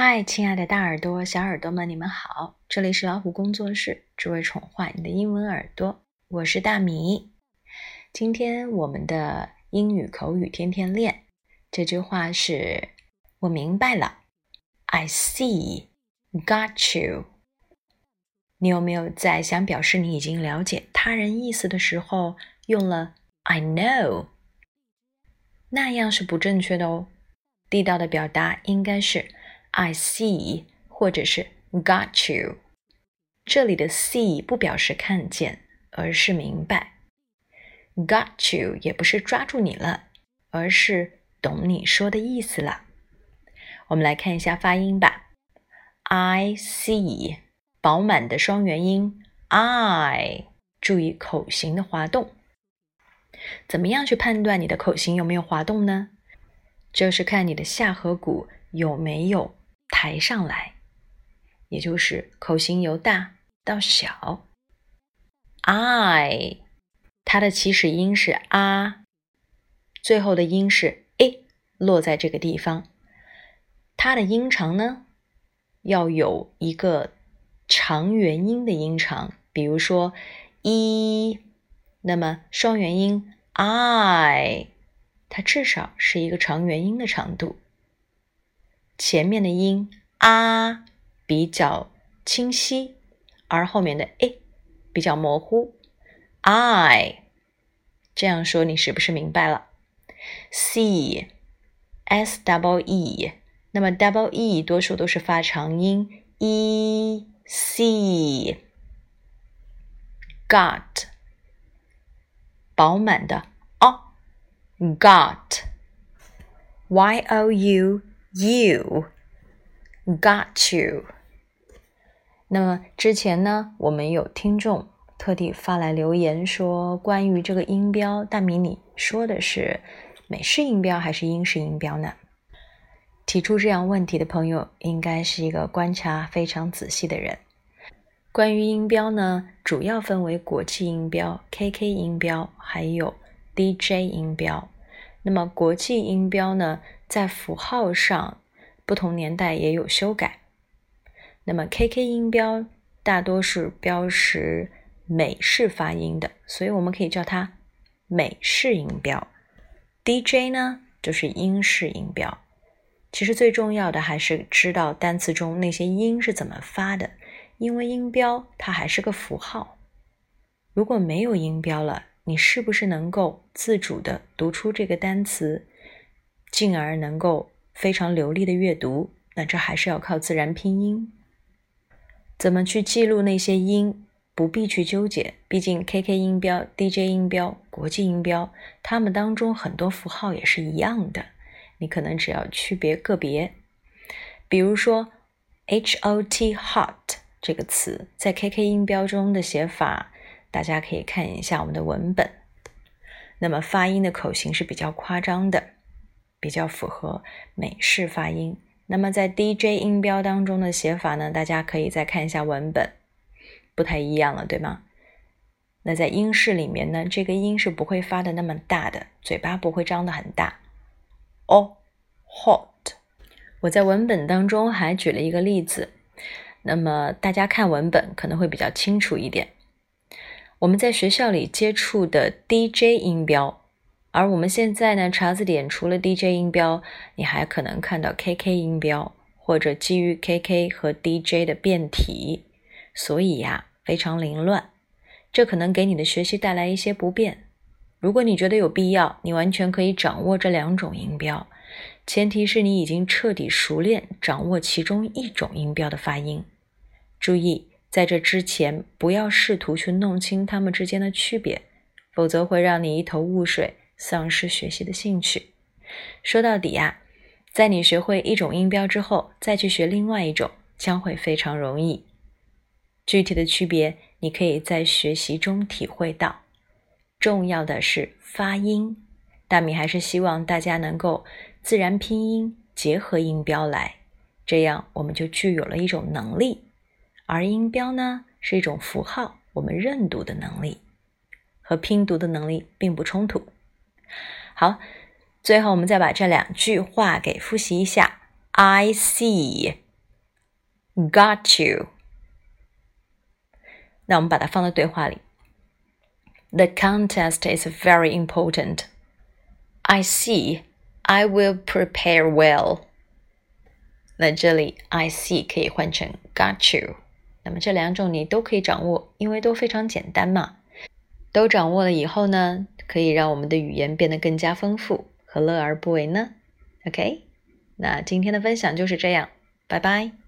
嗨，亲爱的大耳朵、小耳朵们，你们好！这里是老虎工作室，只为宠坏你的英文耳朵。我是大米。今天我们的英语口语天天练这句话是：我明白了。I see, got you。你有没有在想表示你已经了解他人意思的时候用了 I know？那样是不正确的哦。地道的表达应该是。I see，或者是 got you。这里的 see 不表示看见，而是明白。got you 也不是抓住你了，而是懂你说的意思了。我们来看一下发音吧。I see，饱满的双元音 I，注意口型的滑动。怎么样去判断你的口型有没有滑动呢？就是看你的下颌骨有没有。抬上来，也就是口型由大到小。I，它的起始音是啊，最后的音是 a，落在这个地方。它的音长呢，要有一个长元音的音长，比如说一，那么双元音 I，它至少是一个长元音的长度。前面的音啊比较清晰，而后面的 a 比较模糊。I 这样说，你是不是明白了？C S double E，那么 double E 多数都是发长音，e c got 饱满的 o got y o u。You got you。那么之前呢，我们有听众特地发来留言说，关于这个音标，大米你说的是美式音标还是英式音标呢？提出这样问题的朋友，应该是一个观察非常仔细的人。关于音标呢，主要分为国际音标、KK 音标，还有 DJ 音标。那么国际音标呢？在符号上，不同年代也有修改。那么 KK 音标大多是标识美式发音的，所以我们可以叫它美式音标。DJ 呢，就是英式音标。其实最重要的还是知道单词中那些音是怎么发的，因为音标它还是个符号。如果没有音标了，你是不是能够自主的读出这个单词？进而能够非常流利的阅读，那这还是要靠自然拼音。怎么去记录那些音，不必去纠结，毕竟 KK 音标、DJ 音标、国际音标，它们当中很多符号也是一样的，你可能只要区别个别。比如说 hot hot 这个词，在 KK 音标中的写法，大家可以看一下我们的文本。那么发音的口型是比较夸张的。比较符合美式发音。那么在 DJ 音标当中的写法呢？大家可以再看一下文本，不太一样了，对吗？那在英式里面呢，这个音是不会发的那么大的，嘴巴不会张得很大。哦，hot。我在文本当中还举了一个例子，那么大家看文本可能会比较清楚一点。我们在学校里接触的 DJ 音标。而我们现在呢，查字典除了 DJ 音标，你还可能看到 KK 音标，或者基于 KK 和 DJ 的变体，所以呀，非常凌乱，这可能给你的学习带来一些不便。如果你觉得有必要，你完全可以掌握这两种音标，前提是你已经彻底熟练掌握其中一种音标的发音。注意，在这之前，不要试图去弄清它们之间的区别，否则会让你一头雾水。丧失学习的兴趣。说到底呀，在你学会一种音标之后，再去学另外一种将会非常容易。具体的区别，你可以在学习中体会到。重要的是发音。大米还是希望大家能够自然拼音结合音标来，这样我们就具有了一种能力。而音标呢，是一种符号，我们认读的能力和拼读的能力并不冲突。好，最后我们再把这两句话给复习一下。I see Got you。那我们把它放到对话里。The contest is very important. I see. I will prepare well. 那这里 I see 可以换成 got you。那么这两种你都可以掌握，因为都非常简单嘛。都掌握了以后呢， 可以让我们的语言变得更加丰富，何乐而不为呢？OK，那今天的分享就是这样，拜拜。